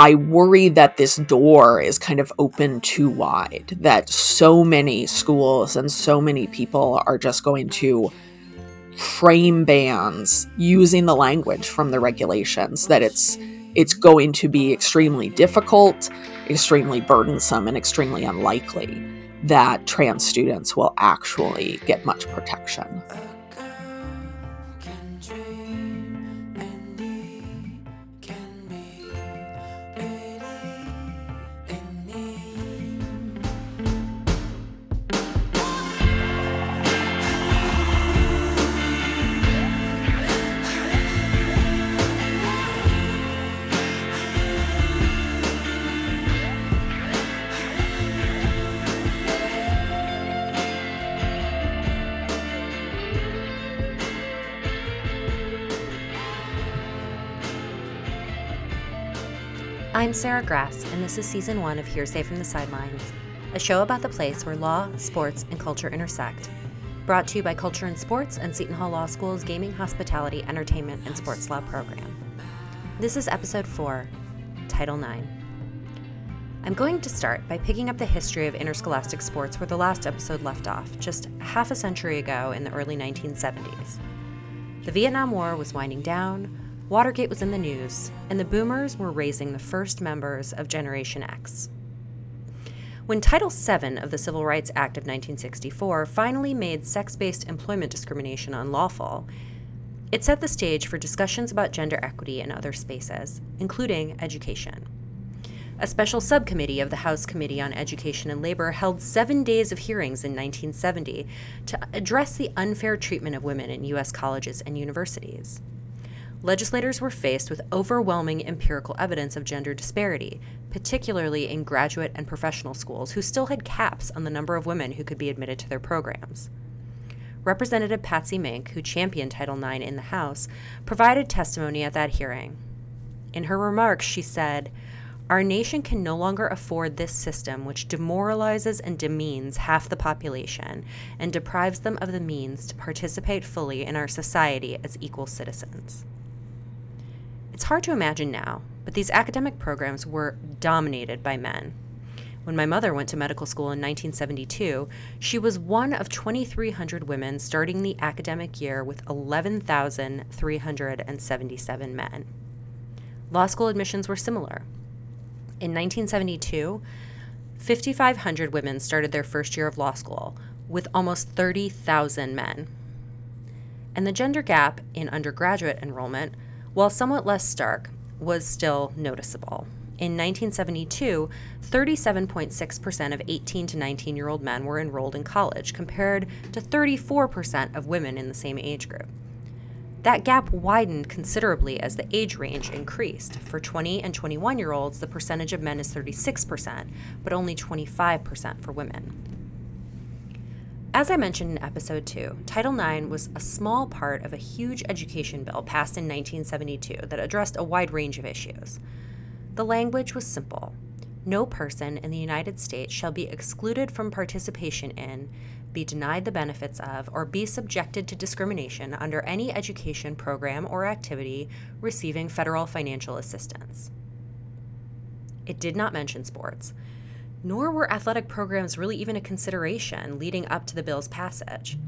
I worry that this door is kind of open too wide, that so many schools and so many people are just going to frame bans using the language from the regulations that it's it's going to be extremely difficult, extremely burdensome and extremely unlikely that trans students will actually get much protection. I'm Sarah Grass, and this is season one of Hearsay from the Sidelines, a show about the place where law, sports, and culture intersect. Brought to you by Culture and Sports and Seton Hall Law School's Gaming, Hospitality, Entertainment, and Sports Law program. This is episode four, Title IX. I'm going to start by picking up the history of interscholastic sports where the last episode left off, just half a century ago in the early 1970s. The Vietnam War was winding down, Watergate was in the news, and the boomers were raising the first members of Generation X. When Title VII of the Civil Rights Act of 1964 finally made sex based employment discrimination unlawful, it set the stage for discussions about gender equity in other spaces, including education. A special subcommittee of the House Committee on Education and Labor held seven days of hearings in 1970 to address the unfair treatment of women in U.S. colleges and universities legislators were faced with overwhelming empirical evidence of gender disparity, particularly in graduate and professional schools, who still had caps on the number of women who could be admitted to their programs. Representative Patsy Mink, who championed Title IX in the House, provided testimony at that hearing. In her remarks, she said, Our nation can no longer afford this system which demoralizes and demeans half the population and deprives them of the means to participate fully in our society as equal citizens. It's hard to imagine now, but these academic programs were dominated by men. When my mother went to medical school in 1972, she was one of 2,300 women starting the academic year with 11,377 men. Law school admissions were similar. In 1972, 5,500 women started their first year of law school, with almost 30,000 men. And the gender gap in undergraduate enrollment while somewhat less stark, was still noticeable. In 1972, 37.6% of 18 to 19 year old men were enrolled in college, compared to 34% of women in the same age group. That gap widened considerably as the age range increased. For 20 and 21 year olds, the percentage of men is 36%, but only 25% for women. As I mentioned in episode 2, Title IX was a small part of a huge education bill passed in 1972 that addressed a wide range of issues. The language was simple No person in the United States shall be excluded from participation in, be denied the benefits of, or be subjected to discrimination under any education program or activity receiving federal financial assistance. It did not mention sports nor were athletic programs really even a consideration leading up to the bill's passage.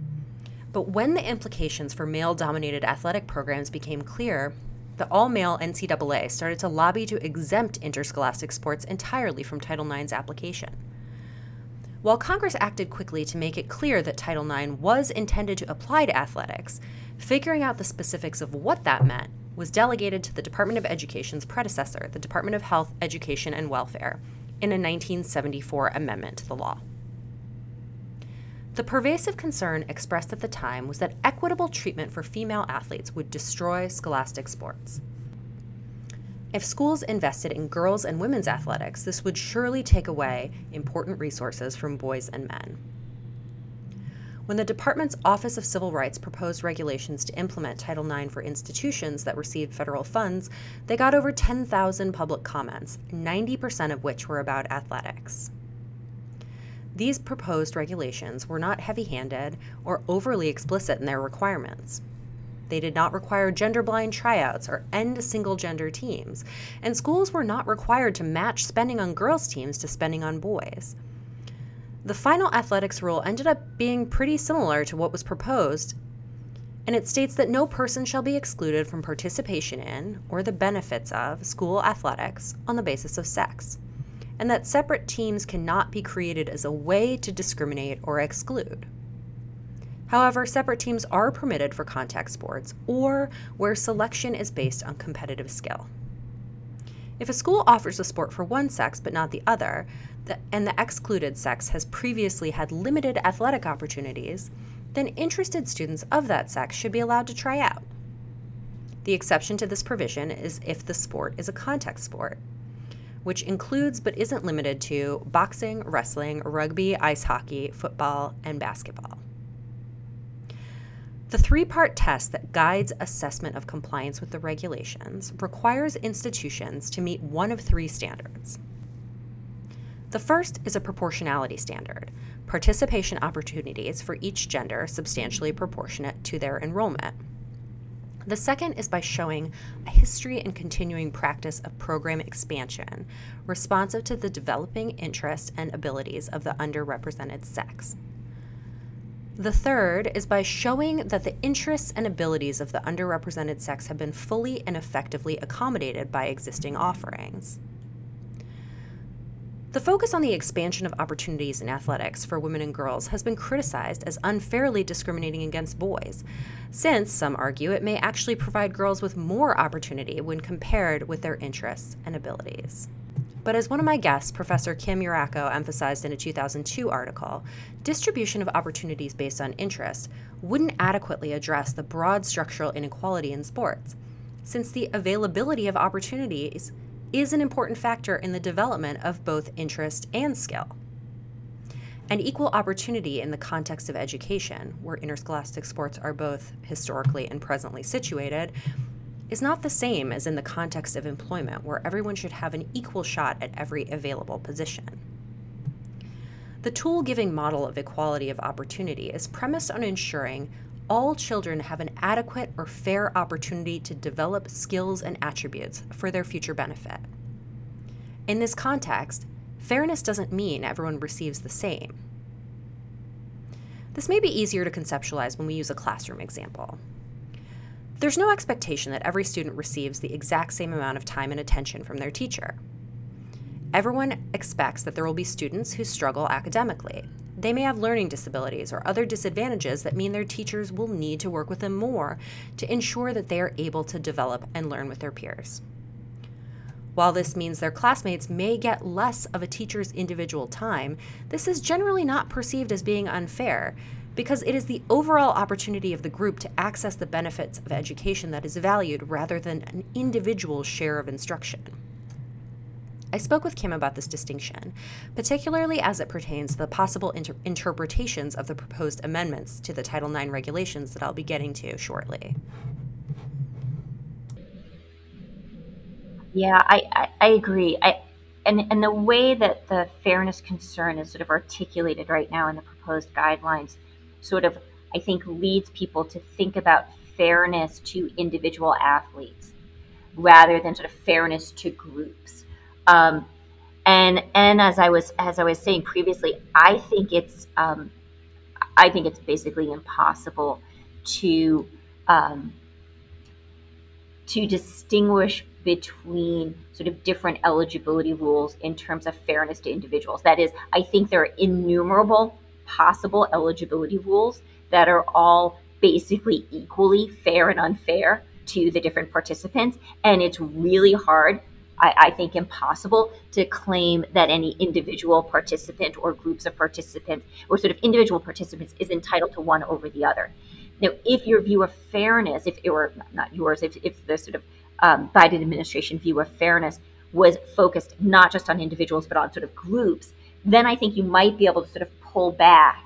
But when the implications for male dominated athletic programs became clear, the all male NCAA started to lobby to exempt interscholastic sports entirely from Title IX's application. While Congress acted quickly to make it clear that Title IX was intended to apply to athletics, figuring out the specifics of what that meant was delegated to the Department of Education's predecessor, the Department of Health, Education, and Welfare, in a 1974 amendment to the law. The pervasive concern expressed at the time was that equitable treatment for female athletes would destroy scholastic sports. If schools invested in girls' and women's athletics, this would surely take away important resources from boys and men. When the department's Office of Civil Rights proposed regulations to implement Title IX for institutions that received federal funds, they got over 10,000 public comments, 90% of which were about athletics. These proposed regulations were not heavy handed or overly explicit in their requirements. They did not require gender blind tryouts or end single gender teams, and schools were not required to match spending on girls' teams to spending on boys. The final athletics rule ended up being pretty similar to what was proposed, and it states that no person shall be excluded from participation in or the benefits of school athletics on the basis of sex, and that separate teams cannot be created as a way to discriminate or exclude. However, separate teams are permitted for contact sports or where selection is based on competitive skill. If a school offers a sport for one sex but not the other, and the excluded sex has previously had limited athletic opportunities, then interested students of that sex should be allowed to try out. The exception to this provision is if the sport is a contact sport, which includes but isn't limited to boxing, wrestling, rugby, ice hockey, football, and basketball. The three part test that guides assessment of compliance with the regulations requires institutions to meet one of three standards. The first is a proportionality standard participation opportunities for each gender substantially proportionate to their enrollment. The second is by showing a history and continuing practice of program expansion responsive to the developing interests and abilities of the underrepresented sex. The third is by showing that the interests and abilities of the underrepresented sex have been fully and effectively accommodated by existing offerings. The focus on the expansion of opportunities in athletics for women and girls has been criticized as unfairly discriminating against boys, since some argue it may actually provide girls with more opportunity when compared with their interests and abilities. But as one of my guests, Professor Kim Yuracko, emphasized in a 2002 article, distribution of opportunities based on interest wouldn't adequately address the broad structural inequality in sports, since the availability of opportunities is an important factor in the development of both interest and skill. An equal opportunity in the context of education, where interscholastic sports are both historically and presently situated, is not the same as in the context of employment, where everyone should have an equal shot at every available position. The tool giving model of equality of opportunity is premised on ensuring all children have an adequate or fair opportunity to develop skills and attributes for their future benefit. In this context, fairness doesn't mean everyone receives the same. This may be easier to conceptualize when we use a classroom example. There's no expectation that every student receives the exact same amount of time and attention from their teacher. Everyone expects that there will be students who struggle academically. They may have learning disabilities or other disadvantages that mean their teachers will need to work with them more to ensure that they are able to develop and learn with their peers. While this means their classmates may get less of a teacher's individual time, this is generally not perceived as being unfair because it is the overall opportunity of the group to access the benefits of education that is valued rather than an individual share of instruction. I spoke with Kim about this distinction, particularly as it pertains to the possible inter- interpretations of the proposed amendments to the Title IX regulations that I'll be getting to shortly. Yeah, I, I, I agree. I, and, and the way that the fairness concern is sort of articulated right now in the proposed guidelines sort of, I think, leads people to think about fairness to individual athletes rather than sort of fairness to groups. Um, and and as I was as I was saying previously, I think it's um, I think it's basically impossible to um, to distinguish between sort of different eligibility rules in terms of fairness to individuals. That is, I think there are innumerable possible eligibility rules that are all basically equally fair and unfair to the different participants. And it's really hard, I, I, think impossible, to claim that any individual participant or groups of participants or sort of individual participants is entitled to one over the other. Now, if your view of fairness, if it were not yours, if, if the sort of um, Biden administration view of fairness was focused not just on individuals but on sort of groups, then I think you might be able to sort of pull back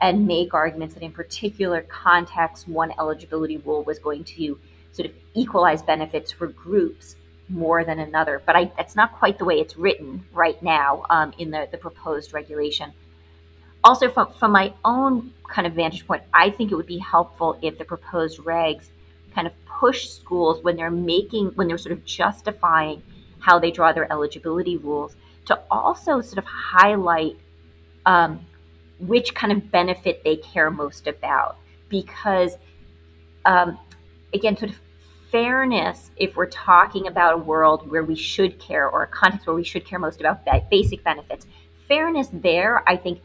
and make arguments that in particular contexts one eligibility rule was going to sort of equalize benefits for groups more than another but I, that's not quite the way it's written right now um, in the, the proposed regulation also from, from my own kind of vantage point i think it would be helpful if the proposed regs kind of push schools when they're making, when they're sort of justifying how they draw their eligibility rules to also sort of highlight um, which kind of benefit they care most about. Because, um, again, sort of fairness, if we're talking about a world where we should care or a context where we should care most about basic benefits, fairness there, I think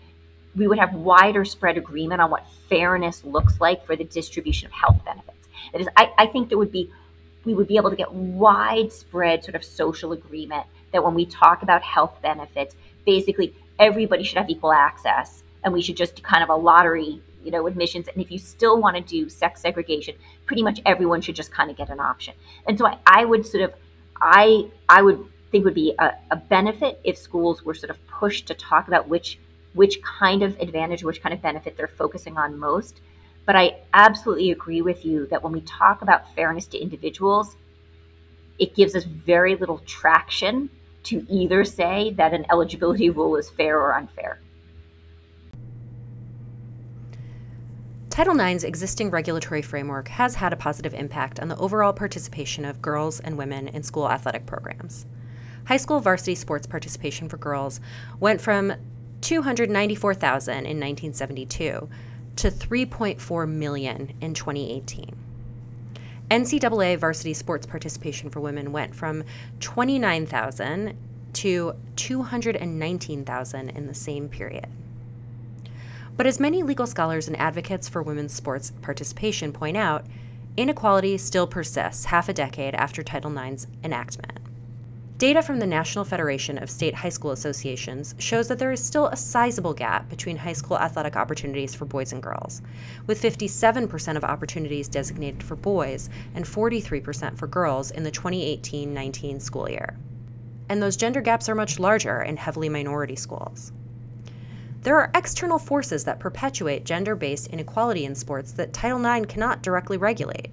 we would have wider spread agreement on what fairness looks like for the distribution of health benefits. That is, I, I think there would be we would be able to get widespread sort of social agreement that when we talk about health benefits, basically everybody should have equal access and we should just kind of a lottery, you know, admissions. And if you still want to do sex segregation, pretty much everyone should just kind of get an option. And so I, I would sort of I I would think would be a, a benefit if schools were sort of pushed to talk about which which kind of advantage, which kind of benefit they're focusing on most. But I absolutely agree with you that when we talk about fairness to individuals, it gives us very little traction to either say that an eligibility rule is fair or unfair. Title IX's existing regulatory framework has had a positive impact on the overall participation of girls and women in school athletic programs. High school varsity sports participation for girls went from 294,000 in 1972 to 3.4 million in 2018. NCAA varsity sports participation for women went from 29,000 to 219,000 in the same period. But as many legal scholars and advocates for women's sports participation point out, inequality still persists half a decade after Title IX's enactment. Data from the National Federation of State High School Associations shows that there is still a sizable gap between high school athletic opportunities for boys and girls, with 57% of opportunities designated for boys and 43% for girls in the 2018 19 school year. And those gender gaps are much larger in heavily minority schools. There are external forces that perpetuate gender based inequality in sports that Title IX cannot directly regulate.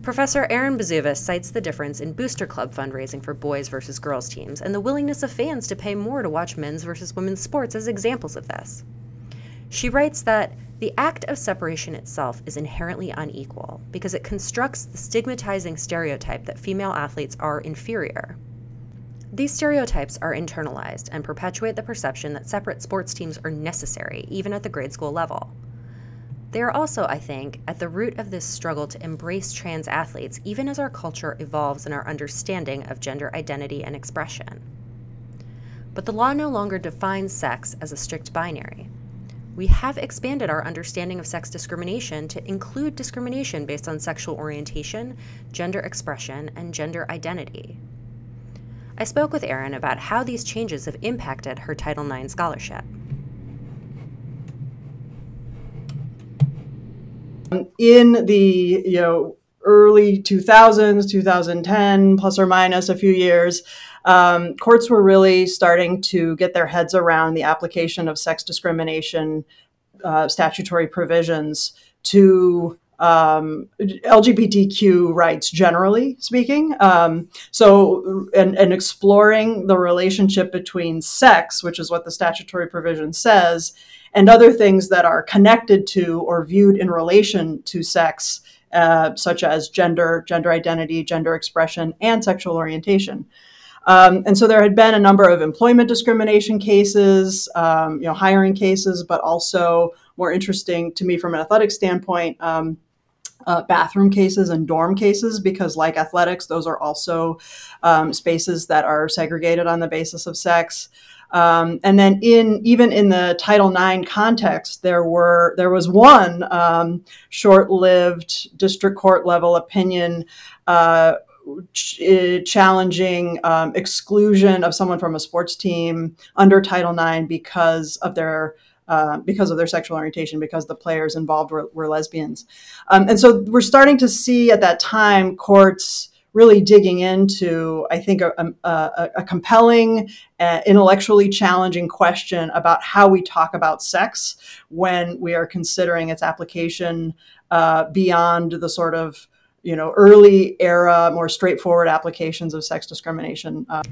Professor Erin Buzuvis cites the difference in booster club fundraising for boys versus girls teams and the willingness of fans to pay more to watch men's versus women's sports as examples of this. She writes that the act of separation itself is inherently unequal because it constructs the stigmatizing stereotype that female athletes are inferior. These stereotypes are internalized and perpetuate the perception that separate sports teams are necessary, even at the grade school level. They are also, I think, at the root of this struggle to embrace trans athletes, even as our culture evolves in our understanding of gender identity and expression. But the law no longer defines sex as a strict binary. We have expanded our understanding of sex discrimination to include discrimination based on sexual orientation, gender expression, and gender identity. I spoke with Erin about how these changes have impacted her Title IX scholarship. in the you know early 2000s 2010 plus or minus a few years um, courts were really starting to get their heads around the application of sex discrimination uh, statutory provisions to um, LGBTQ rights generally speaking. Um, so, and, and, exploring the relationship between sex, which is what the statutory provision says, and other things that are connected to or viewed in relation to sex, uh, such as gender, gender identity, gender expression, and sexual orientation. Um, and so there had been a number of employment discrimination cases, um, you know, hiring cases, but also more interesting to me from an athletic standpoint, um, uh, bathroom cases and dorm cases, because like athletics, those are also um, spaces that are segregated on the basis of sex. Um, and then in even in the Title IX context, there were there was one um, short-lived district court level opinion uh, ch- challenging um, exclusion of someone from a sports team under Title IX because of their uh, because of their sexual orientation, because the players involved were, were lesbians. Um, and so we're starting to see at that time courts really digging into, I think, a, a, a compelling, uh, intellectually challenging question about how we talk about sex when we are considering its application uh, beyond the sort of you know early era, more straightforward applications of sex discrimination. Uh,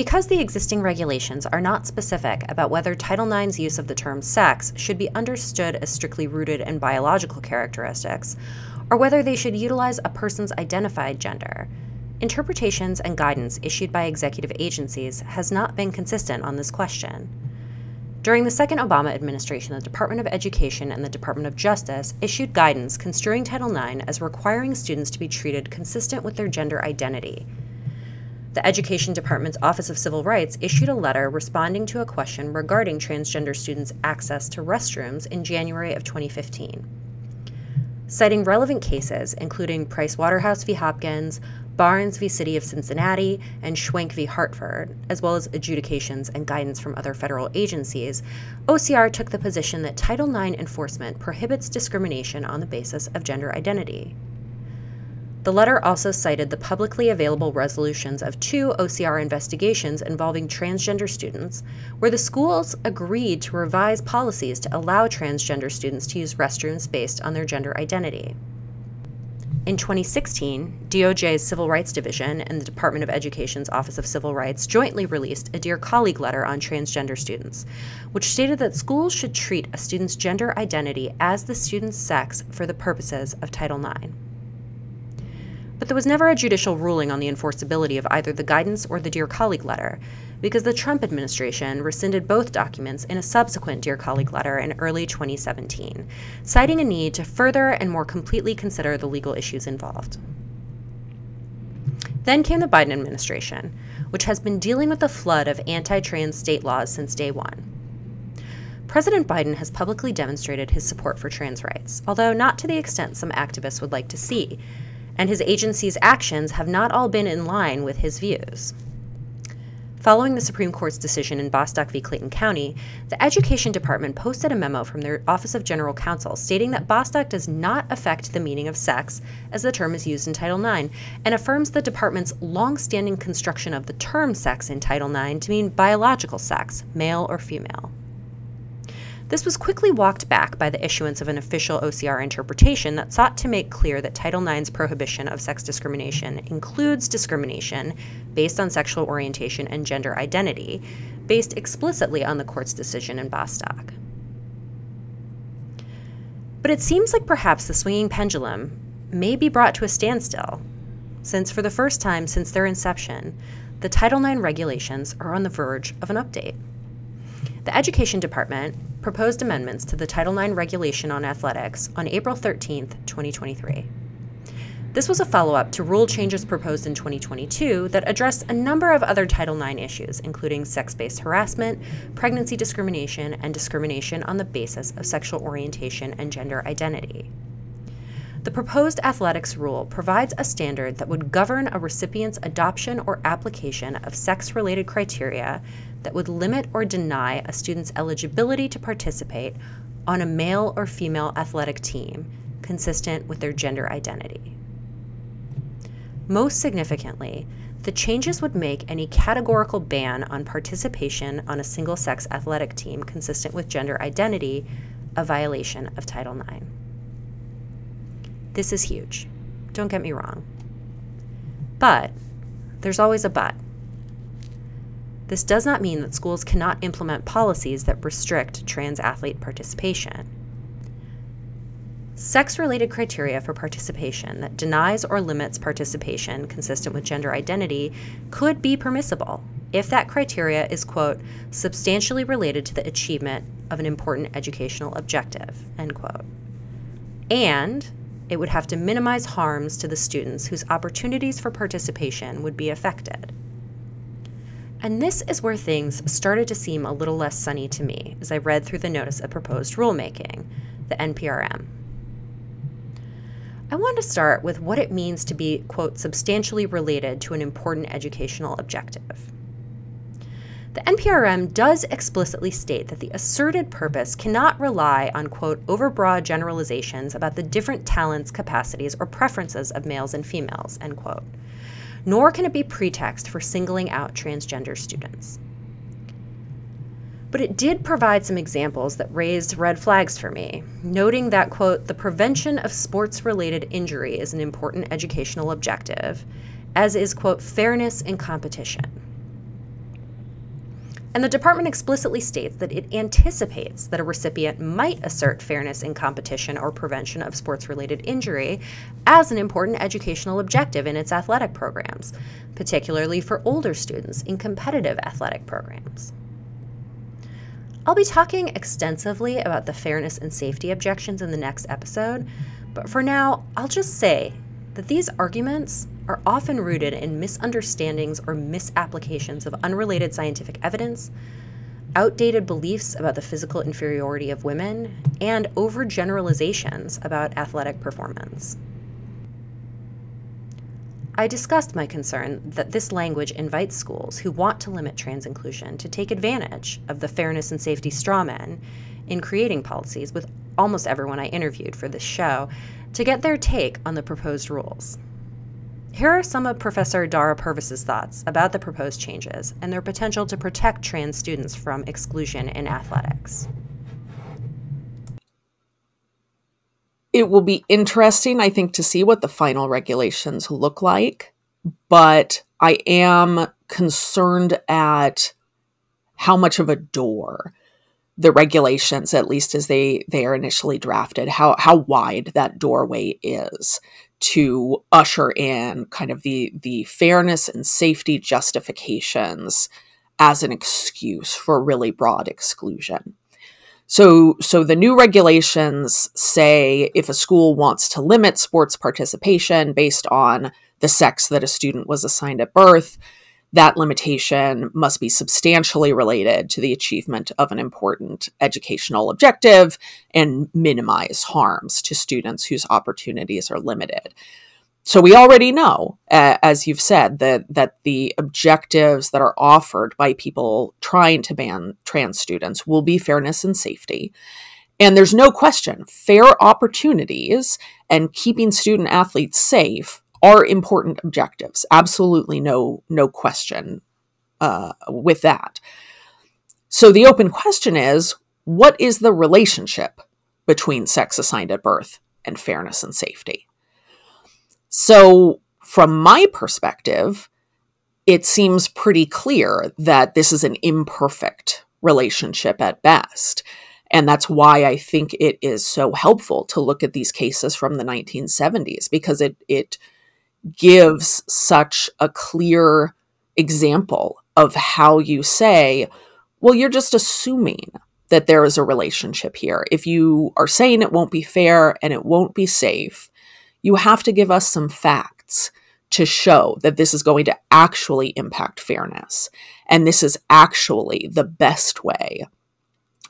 because the existing regulations are not specific about whether Title IX's use of the term sex should be understood as strictly rooted in biological characteristics, or whether they should utilize a person's identified gender. Interpretations and guidance issued by executive agencies has not been consistent on this question. During the second Obama administration, the Department of Education and the Department of Justice issued guidance construing Title IX as requiring students to be treated consistent with their gender identity. The Education Department's Office of Civil Rights issued a letter responding to a question regarding transgender students' access to restrooms in January of 2015. Citing relevant cases, including Price Waterhouse v. Hopkins, Barnes v. City of Cincinnati, and Schwenk v. Hartford, as well as adjudications and guidance from other federal agencies, OCR took the position that Title IX enforcement prohibits discrimination on the basis of gender identity. The letter also cited the publicly available resolutions of two OCR investigations involving transgender students, where the schools agreed to revise policies to allow transgender students to use restrooms based on their gender identity. In 2016, DOJ's Civil Rights Division and the Department of Education's Office of Civil Rights jointly released a Dear Colleague letter on transgender students, which stated that schools should treat a student's gender identity as the student's sex for the purposes of Title IX. But there was never a judicial ruling on the enforceability of either the guidance or the Dear Colleague letter, because the Trump administration rescinded both documents in a subsequent Dear Colleague letter in early 2017, citing a need to further and more completely consider the legal issues involved. Then came the Biden administration, which has been dealing with a flood of anti trans state laws since day one. President Biden has publicly demonstrated his support for trans rights, although not to the extent some activists would like to see, and his agency's actions have not all been in line with his views. Following the Supreme Court's decision in Bostock v. Clayton County, the Education Department posted a memo from their Office of General Counsel stating that Bostock does not affect the meaning of sex as the term is used in Title IX and affirms the department's long-standing construction of the term sex in Title IX to mean biological sex, male or female. This was quickly walked back by the issuance of an official OCR interpretation that sought to make clear that Title IX's prohibition of sex discrimination includes discrimination based on sexual orientation and gender identity, based explicitly on the court's decision in Bostock. But it seems like perhaps the swinging pendulum may be brought to a standstill, since for the first time since their inception, the Title IX regulations are on the verge of an update. The Education Department proposed amendments to the Title IX regulation on athletics on April 13, 2023. This was a follow up to rule changes proposed in 2022 that addressed a number of other Title IX issues, including sex based harassment, pregnancy discrimination, and discrimination on the basis of sexual orientation and gender identity. The proposed athletics rule provides a standard that would govern a recipient's adoption or application of sex related criteria that would limit or deny a student's eligibility to participate on a male or female athletic team consistent with their gender identity. Most significantly, the changes would make any categorical ban on participation on a single sex athletic team consistent with gender identity a violation of Title IX. This is huge. Don't get me wrong. But there's always a but. This does not mean that schools cannot implement policies that restrict trans athlete participation. Sex related criteria for participation that denies or limits participation consistent with gender identity could be permissible if that criteria is, quote, substantially related to the achievement of an important educational objective, end quote. And it would have to minimize harms to the students whose opportunities for participation would be affected. And this is where things started to seem a little less sunny to me as I read through the Notice of Proposed Rulemaking, the NPRM. I want to start with what it means to be, quote, substantially related to an important educational objective. The NPRM does explicitly state that the asserted purpose cannot rely on, quote, overbroad generalizations about the different talents, capacities, or preferences of males and females, end quote nor can it be pretext for singling out transgender students. But it did provide some examples that raised red flags for me, noting that, quote, the prevention of sports related injury is an important educational objective, as is, quote, fairness in competition. And the department explicitly states that it anticipates that a recipient might assert fairness in competition or prevention of sports related injury as an important educational objective in its athletic programs, particularly for older students in competitive athletic programs. I'll be talking extensively about the fairness and safety objections in the next episode, but for now, I'll just say that these arguments are often rooted in misunderstandings or misapplications of unrelated scientific evidence, outdated beliefs about the physical inferiority of women, and overgeneralizations about athletic performance. I discussed my concern that this language invites schools who want to limit trans inclusion to take advantage of the fairness and safety strawman in creating policies with almost everyone I interviewed for this show to get their take on the proposed rules. Here are some of Professor Dara Purvis's thoughts about the proposed changes and their potential to protect trans students from exclusion in athletics. It will be interesting, I think, to see what the final regulations look like, but I am concerned at how much of a door the regulations, at least as they they are initially drafted, how how wide that doorway is to usher in kind of the the fairness and safety justifications as an excuse for really broad exclusion. So so the new regulations say if a school wants to limit sports participation based on the sex that a student was assigned at birth, that limitation must be substantially related to the achievement of an important educational objective and minimize harms to students whose opportunities are limited. So we already know, uh, as you've said, that that the objectives that are offered by people trying to ban trans students will be fairness and safety. And there's no question, fair opportunities and keeping student athletes safe are important objectives. Absolutely no no question uh, with that. So the open question is, what is the relationship between sex assigned at birth and fairness and safety? So from my perspective, it seems pretty clear that this is an imperfect relationship at best. And that's why I think it is so helpful to look at these cases from the 1970s because it it gives such a clear example of how you say, well, you're just assuming that there is a relationship here. If you are saying it won't be fair and it won't be safe, you have to give us some facts to show that this is going to actually impact fairness. And this is actually the best way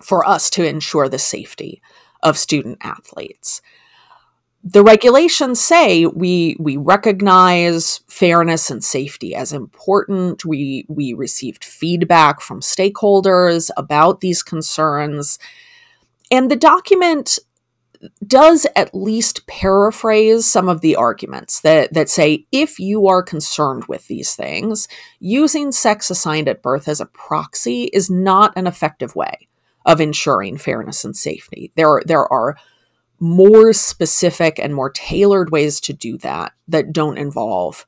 for us to ensure the safety of student athletes the regulations say we we recognize fairness and safety as important. We we received feedback from stakeholders about these concerns. And the document does at least paraphrase some of the arguments that that say if you are concerned with these things using sex assigned at birth as a proxy is not an effective way of ensuring fairness and safety. There there are more specific and more tailored ways to do that that don't involve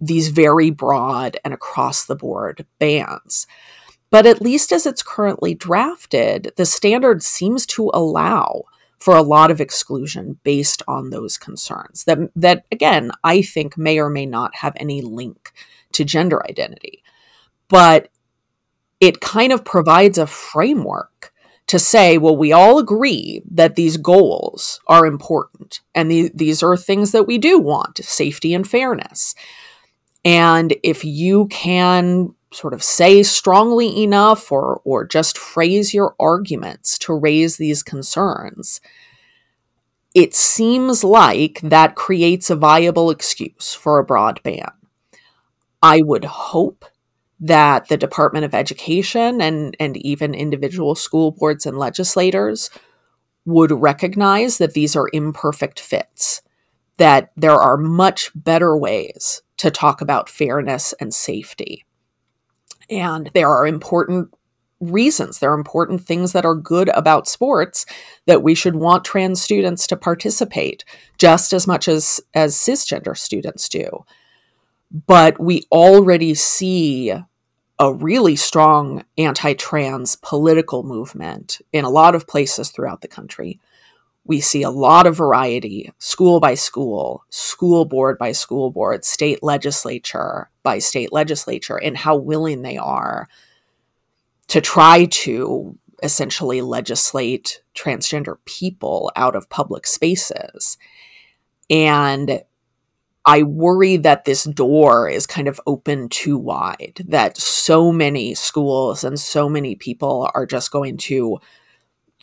these very broad and across the board bans. But at least as it's currently drafted, the standard seems to allow for a lot of exclusion based on those concerns that that again I think may or may not have any link to gender identity. But it kind of provides a framework to say, well, we all agree that these goals are important and the, these are things that we do want safety and fairness. And if you can sort of say strongly enough or, or just phrase your arguments to raise these concerns, it seems like that creates a viable excuse for a broad ban. I would hope that the Department of Education and, and even individual school boards and legislators would recognize that these are imperfect fits, that there are much better ways to talk about fairness and safety. And there are important reasons, there are important things that are good about sports that we should want trans students to participate just as much as, as cisgender students do but we already see a really strong anti trans political movement in a lot of places throughout the country. We see a lot of variety, school by school, school board by school board, state legislature by state legislature, and how willing they are to try to essentially legislate transgender people out of public spaces. And I worry that this door is kind of open too wide, that so many schools and so many people are just going to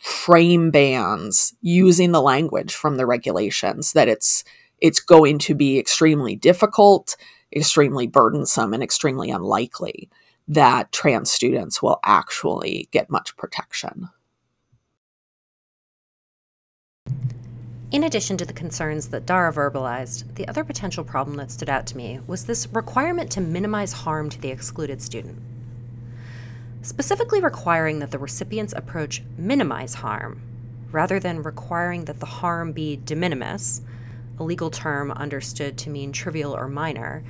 frame bans using the language from the regulations that it's it's going to be extremely difficult, extremely burdensome and extremely unlikely that trans students will actually get much protection. In addition to the concerns that Dara verbalized, the other potential problem that stood out to me was this requirement to minimize harm to the excluded student. Specifically, requiring that the recipient's approach minimize harm, rather than requiring that the harm be de minimis, a legal term understood to mean trivial or minor,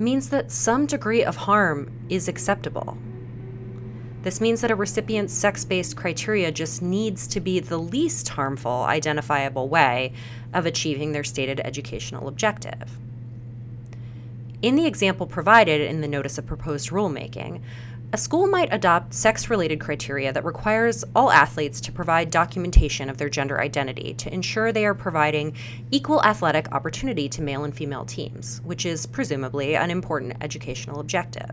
means that some degree of harm is acceptable this means that a recipient's sex based criteria just needs to be the least harmful identifiable way of achieving their stated educational objective. In the example provided in the Notice of Proposed Rulemaking, a school might adopt sex related criteria that requires all athletes to provide documentation of their gender identity to ensure they are providing equal athletic opportunity to male and female teams, which is presumably an important educational objective.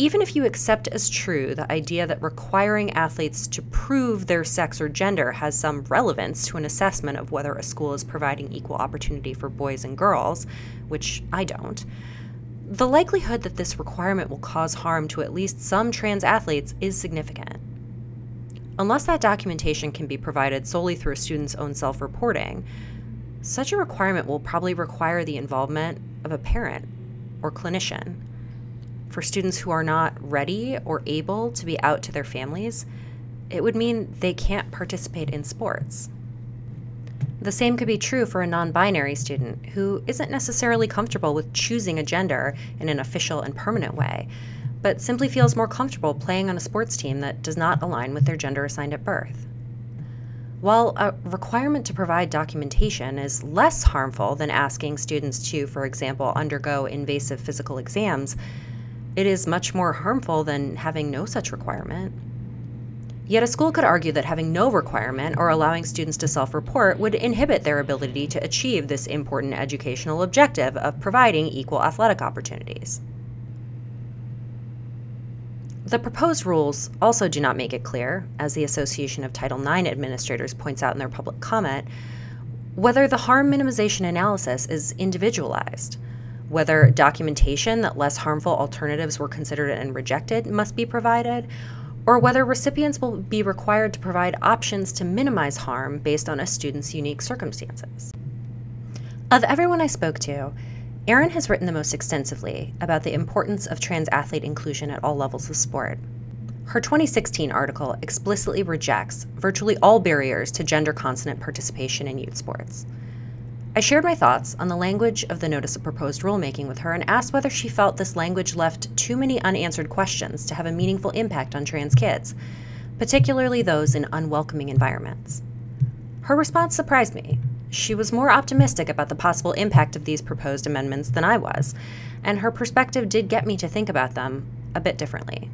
Even if you accept as true the idea that requiring athletes to prove their sex or gender has some relevance to an assessment of whether a school is providing equal opportunity for boys and girls, which I don't, the likelihood that this requirement will cause harm to at least some trans athletes is significant. Unless that documentation can be provided solely through a student's own self reporting, such a requirement will probably require the involvement of a parent or clinician for students who are not ready or able to be out to their families, it would mean they can't participate in sports. The same could be true for a non binary student who isn't necessarily comfortable with choosing a gender in an official and permanent way, but simply feels more comfortable playing on a sports team that does not align with their gender assigned at birth. While a requirement to provide documentation is less harmful than asking students to, for example, undergo invasive physical exams, it is much more harmful than having no such requirement. Yet a school could argue that having no requirement or allowing students to self report would inhibit their ability to achieve this important educational objective of providing equal athletic opportunities. The proposed rules also do not make it clear, as the Association of Title IX administrators points out in their public comment, whether the harm minimization analysis is individualized whether documentation that less harmful alternatives were considered and rejected must be provided, or whether recipients will be required to provide options to minimize harm based on a student's unique circumstances. Of everyone I spoke to, Erin has written the most extensively about the importance of trans athlete inclusion at all levels of sport. Her 2016 article explicitly rejects virtually all barriers to gender consonant participation in youth sports. I shared my thoughts on the language of the notice of proposed rulemaking with her and asked whether she felt this language left too many unanswered questions to have a meaningful impact on trans kids, particularly those in unwelcoming environments. Her response surprised me. She was more optimistic about the possible impact of these proposed amendments than I was, and her perspective did get me to think about them a bit differently.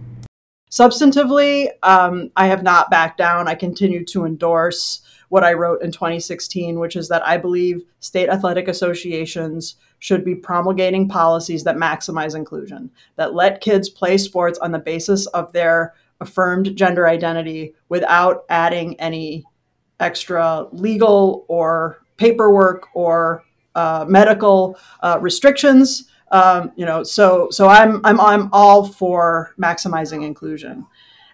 Substantively, um, I have not backed down. I continue to endorse what I wrote in 2016, which is that I believe state athletic associations should be promulgating policies that maximize inclusion, that let kids play sports on the basis of their affirmed gender identity without adding any extra legal or paperwork or uh, medical uh, restrictions. Um, you know, so so I'm I'm I'm all for maximizing inclusion.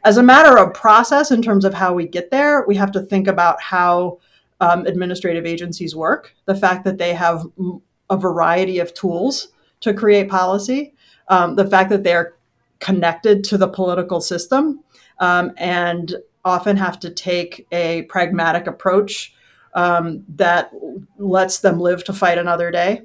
As a matter of process, in terms of how we get there, we have to think about how um, administrative agencies work, the fact that they have a variety of tools to create policy, um, the fact that they're connected to the political system, um, and often have to take a pragmatic approach um, that lets them live to fight another day.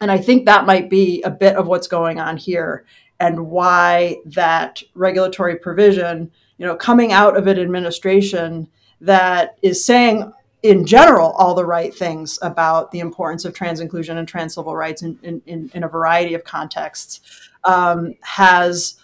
And I think that might be a bit of what's going on here and why that regulatory provision, you know, coming out of an administration that is saying in general all the right things about the importance of trans inclusion and trans civil rights in, in, in a variety of contexts um, has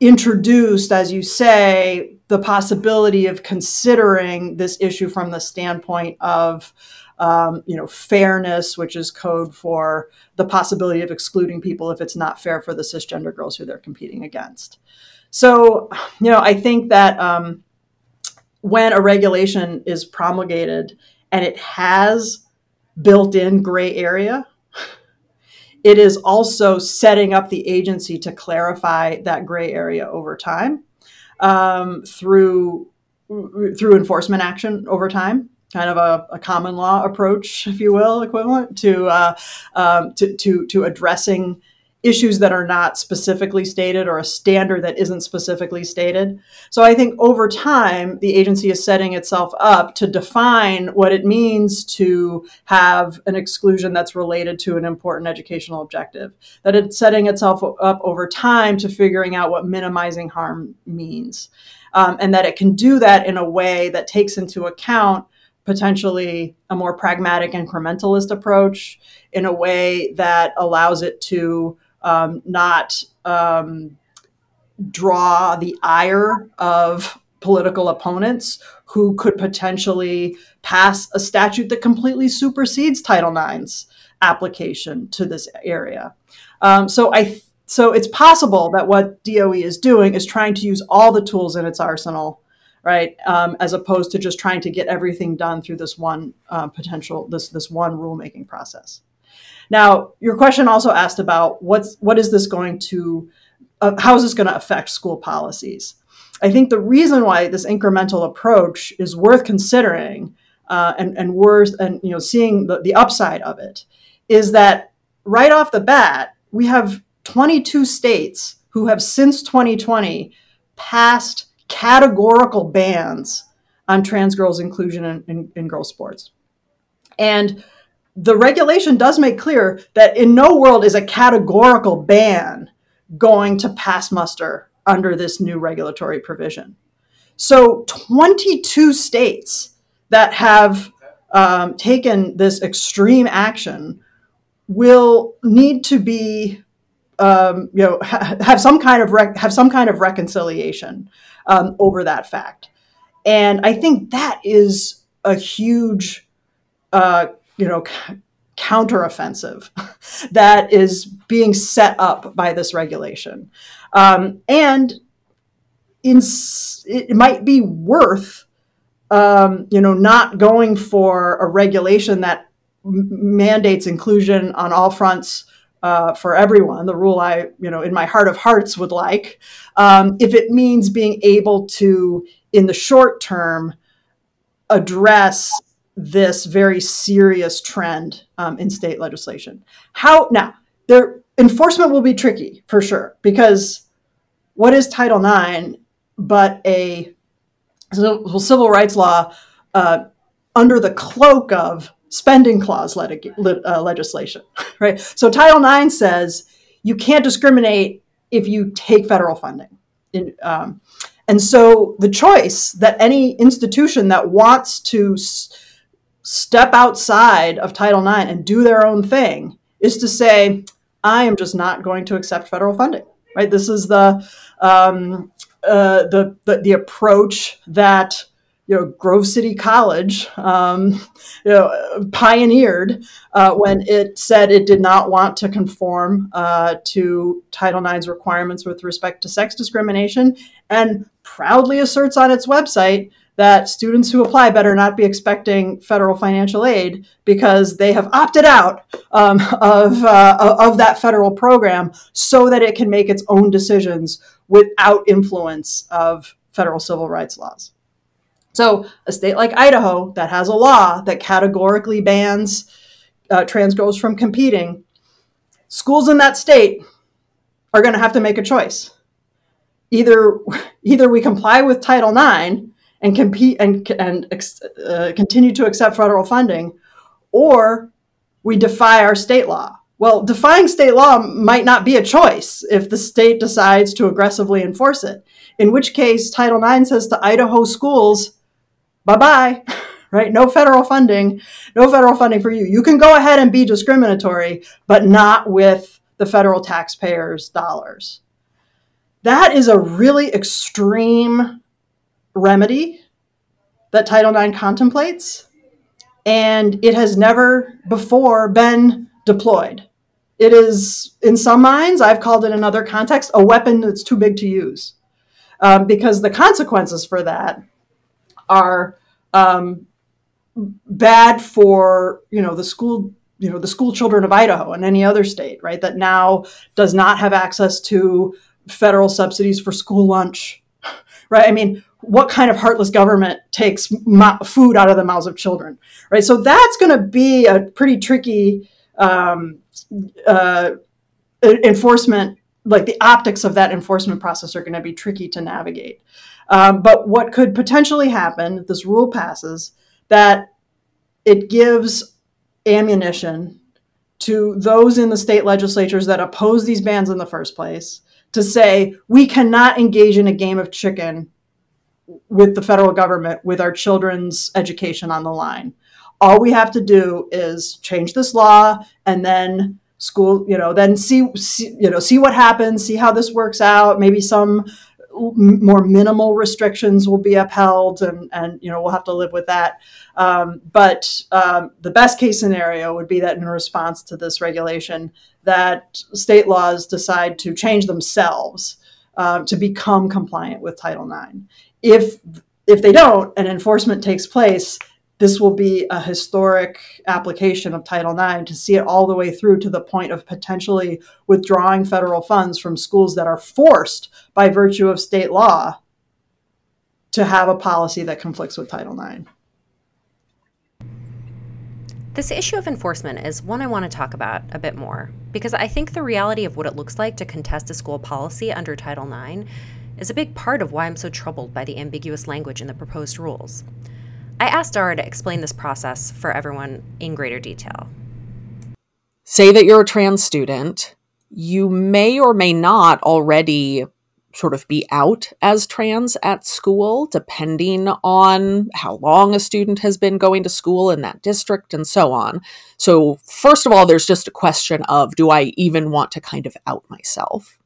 introduced, as you say, the possibility of considering this issue from the standpoint of um, you know fairness, which is code for the possibility of excluding people if it's not fair for the cisgender girls who they're competing against. So, you know, I think that um, when a regulation is promulgated and it has built-in gray area, it is also setting up the agency to clarify that gray area over time um, through through enforcement action over time kind of a, a, common law approach, if you will, equivalent to uh, um, to, to to addressing issues that are not specifically stated or a standard that isn't specifically stated. So I think over time, the agency is setting itself up to define what it means to have an exclusion that's related to an important educational objective, that it's setting itself up over time to figuring out what minimizing harm means. Um, and that it can do that in a way that takes into account potentially a more pragmatic incrementalist approach in a way that allows it to um, not um, draw the ire of political opponents who could potentially pass a statute that completely supersedes Title IX's application to this area. Um, so I so it's possible that what DOE is doing is trying to use all the tools in its arsenal, right, um, as opposed to just trying to get everything done through this one uh, potential this this one rulemaking process. Now, your question also asked about what's what is this going to, uh, how is this going to affect school policies? I think the reason why this incremental approach is worth considering uh, and, and worth and you know seeing the, the upside of it is that right off the bat we have 22 states who have since 2020 passed categorical bans on trans girls inclusion in, in, in girls sports and the regulation does make clear that in no world is a categorical ban going to pass muster under this new regulatory provision. So, 22 states that have um, taken this extreme action will need to be, um, you know, ha- have some kind of rec- have some kind of reconciliation um, over that fact, and I think that is a huge uh, you know, counteroffensive that is being set up by this regulation. Um, and in, it might be worth, um, you know, not going for a regulation that m- mandates inclusion on all fronts uh, for everyone. The rule I, you know, in my heart of hearts would like, um, if it means being able to, in the short term, address this very serious trend um, in state legislation. How now? Their enforcement will be tricky for sure because what is Title IX but a civil rights law uh, under the cloak of spending clause leg- uh, legislation, right? So Title IX says you can't discriminate if you take federal funding. In, um, and so the choice that any institution that wants to s- step outside of Title IX and do their own thing is to say, I am just not going to accept federal funding. Right? This is the um, uh, the, the, the approach that you know Grove City College um, you know pioneered uh, when it said it did not want to conform uh, to Title IX's requirements with respect to sex discrimination, and proudly asserts on its website that students who apply better not be expecting federal financial aid because they have opted out um, of, uh, of that federal program so that it can make its own decisions without influence of federal civil rights laws. So, a state like Idaho that has a law that categorically bans uh, trans girls from competing, schools in that state are going to have to make a choice. Either, either we comply with Title IX and compete and and uh, continue to accept federal funding, or we defy our state law. Well, defying state law might not be a choice if the state decides to aggressively enforce it, in which case Title IX says to Idaho schools, bye bye, right? No federal funding, no federal funding for you. You can go ahead and be discriminatory, but not with the federal taxpayers' dollars. That is a really extreme remedy that Title IX contemplates, and it has never before been deployed. It is, in some minds, I've called it in other contexts, a weapon that's too big to use. Um, because the consequences for that are um, bad for you know the school you know the school children of Idaho and any other state, right? That now does not have access to federal subsidies for school lunch, right? I mean, what kind of heartless government takes mo- food out of the mouths of children, right? So that's going to be a pretty tricky um, uh, enforcement, like the optics of that enforcement process are going to be tricky to navigate. Um, but what could potentially happen if this rule passes, that it gives ammunition to those in the state legislatures that oppose these bans in the first place to say we cannot engage in a game of chicken with the federal government with our children's education on the line. All we have to do is change this law and then school, you know, then see, see you know, see what happens, see how this works out. Maybe some more minimal restrictions will be upheld and, and you know we'll have to live with that. Um, but um, the best case scenario would be that in response to this regulation that state laws decide to change themselves uh, to become compliant with title ix if if they don't and enforcement takes place this will be a historic application of Title IX to see it all the way through to the point of potentially withdrawing federal funds from schools that are forced by virtue of state law to have a policy that conflicts with Title IX. This issue of enforcement is one I want to talk about a bit more because I think the reality of what it looks like to contest a school policy under Title IX is a big part of why I'm so troubled by the ambiguous language in the proposed rules. I asked Dara to explain this process for everyone in greater detail. Say that you're a trans student. You may or may not already sort of be out as trans at school, depending on how long a student has been going to school in that district and so on. So, first of all, there's just a question of do I even want to kind of out myself?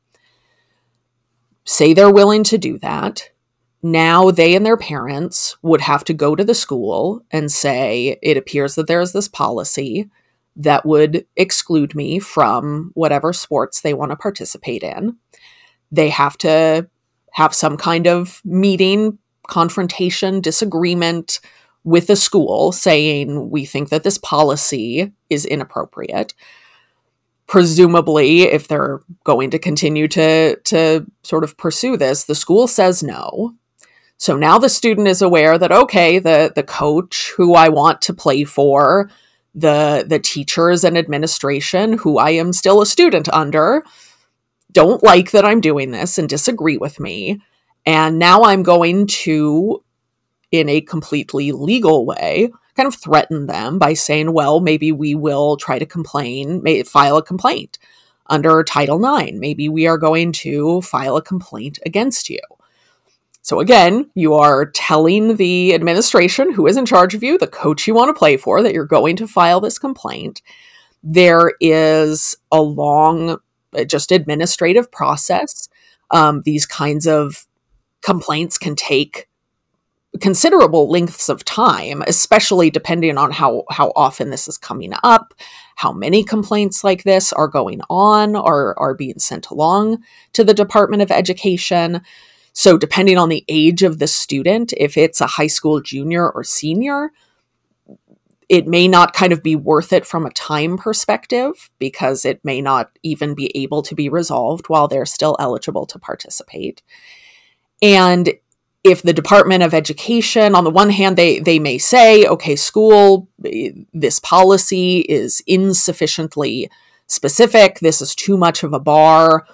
Say they're willing to do that now they and their parents would have to go to the school and say, it appears that there's this policy that would exclude me from whatever sports they want to participate in. They have to have some kind of meeting, confrontation, disagreement with the school saying, we think that this policy is inappropriate. Presumably, if they're going to continue to, to sort of pursue this, the school says no so now the student is aware that okay, the the coach who I want to play for, the the teachers and administration who I am still a student under don't like that I'm doing this and disagree with me. And now I'm going to in a completely legal way kind of threaten them by saying, well, maybe we will try to complain, may file a complaint under Title IX. Maybe we are going to file a complaint against you. So again, you are telling the administration who is in charge of you, the coach you want to play for, that you're going to file this complaint. There is a long, uh, just administrative process. Um, these kinds of complaints can take considerable lengths of time, especially depending on how how often this is coming up, how many complaints like this are going on or are being sent along to the Department of Education. So, depending on the age of the student, if it's a high school junior or senior, it may not kind of be worth it from a time perspective because it may not even be able to be resolved while they're still eligible to participate. And if the Department of Education, on the one hand, they, they may say, okay, school, this policy is insufficiently specific, this is too much of a bar,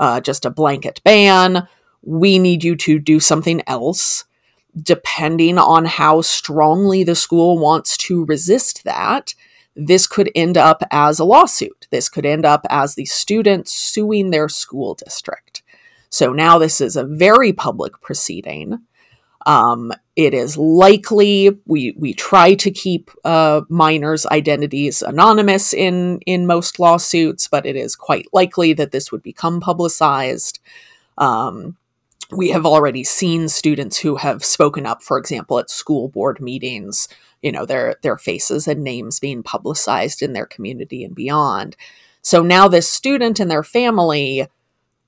uh, just a blanket ban we need you to do something else. Depending on how strongly the school wants to resist that, this could end up as a lawsuit. This could end up as the student suing their school district. So now this is a very public proceeding. Um, it is likely we we try to keep uh, minors' identities anonymous in in most lawsuits, but it is quite likely that this would become publicized. Um, we have already seen students who have spoken up, for example, at school board meetings. You know their their faces and names being publicized in their community and beyond. So now this student and their family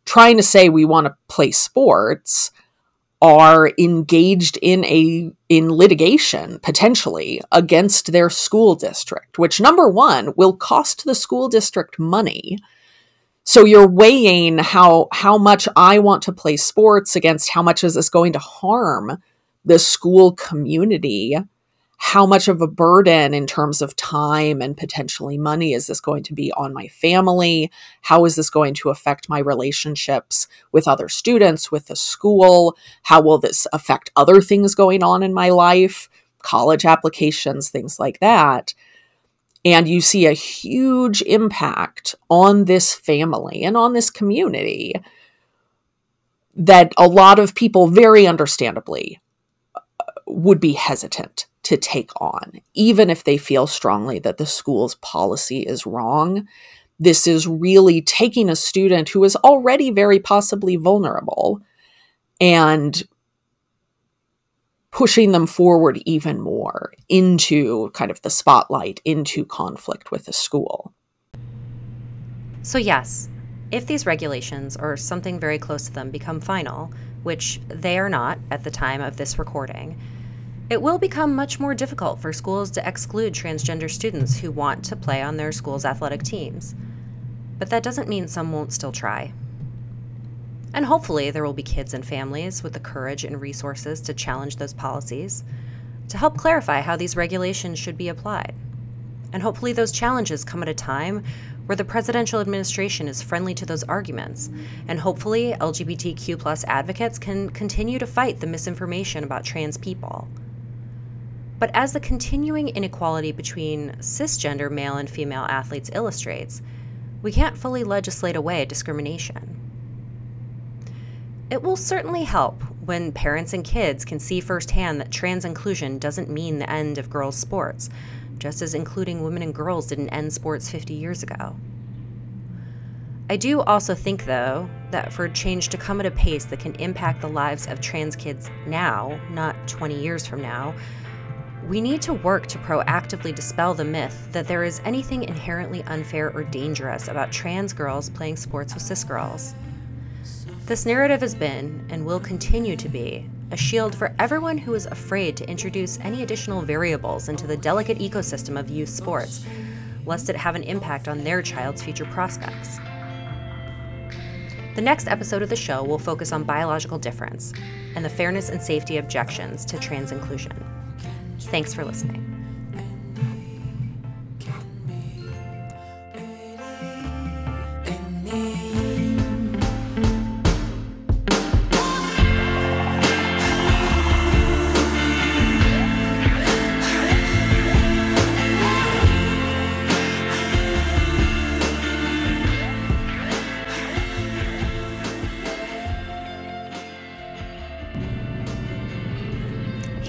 trying to say we want to play sports are engaged in a in litigation potentially against their school district which number 1 will cost the school district money so you're weighing how how much I want to play sports against how much is this going to harm the school community how much of a burden in terms of time and potentially money is this going to be on my family? How is this going to affect my relationships with other students, with the school? How will this affect other things going on in my life, college applications, things like that? And you see a huge impact on this family and on this community that a lot of people, very understandably, uh, would be hesitant to take on, even if they feel strongly that the school's policy is wrong. This is really taking a student who is already very possibly vulnerable and pushing them forward even more into kind of the spotlight, into conflict with the school. So, yes, if these regulations or something very close to them become final, which they are not at the time of this recording, it will become much more difficult for schools to exclude transgender students who want to play on their school's athletic teams. But that doesn't mean some won't still try. And hopefully, there will be kids and families with the courage and resources to challenge those policies, to help clarify how these regulations should be applied. And hopefully, those challenges come at a time where the presidential administration is friendly to those arguments, and hopefully, LGBTQ plus advocates can continue to fight the misinformation about trans people. But as the continuing inequality between cisgender male and female athletes illustrates, we can't fully legislate away discrimination. It will certainly help when parents and kids can see firsthand that trans inclusion doesn't mean the end of girls' sports, just as including women and girls didn't end sports 50 years ago. I do also think, though, that for change to come at a pace that can impact the lives of trans kids now, not 20 years from now, we need to work to proactively dispel the myth that there is anything inherently unfair or dangerous about trans girls playing sports with cis girls. This narrative has been, and will continue to be, a shield for everyone who is afraid to introduce any additional variables into the delicate ecosystem of youth sports, lest it have an impact on their child's future prospects. The next episode of the show will focus on biological difference and the fairness and safety objections to trans inclusion. Thanks for listening.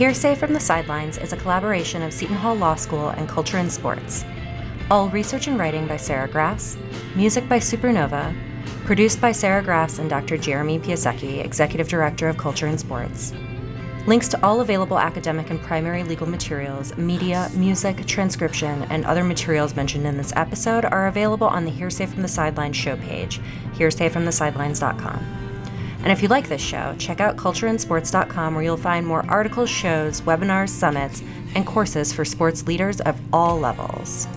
Hearsay from the Sidelines is a collaboration of Seton Hall Law School and Culture and Sports. All research and writing by Sarah Grass, music by Supernova, produced by Sarah Grass and Dr. Jeremy Piasecki, Executive Director of Culture and Sports. Links to all available academic and primary legal materials, media, music, transcription, and other materials mentioned in this episode are available on the Hearsay from the Sidelines show page, hearsayfromthesidelines.com. And if you like this show, check out cultureandsports.com where you'll find more articles, shows, webinars, summits, and courses for sports leaders of all levels.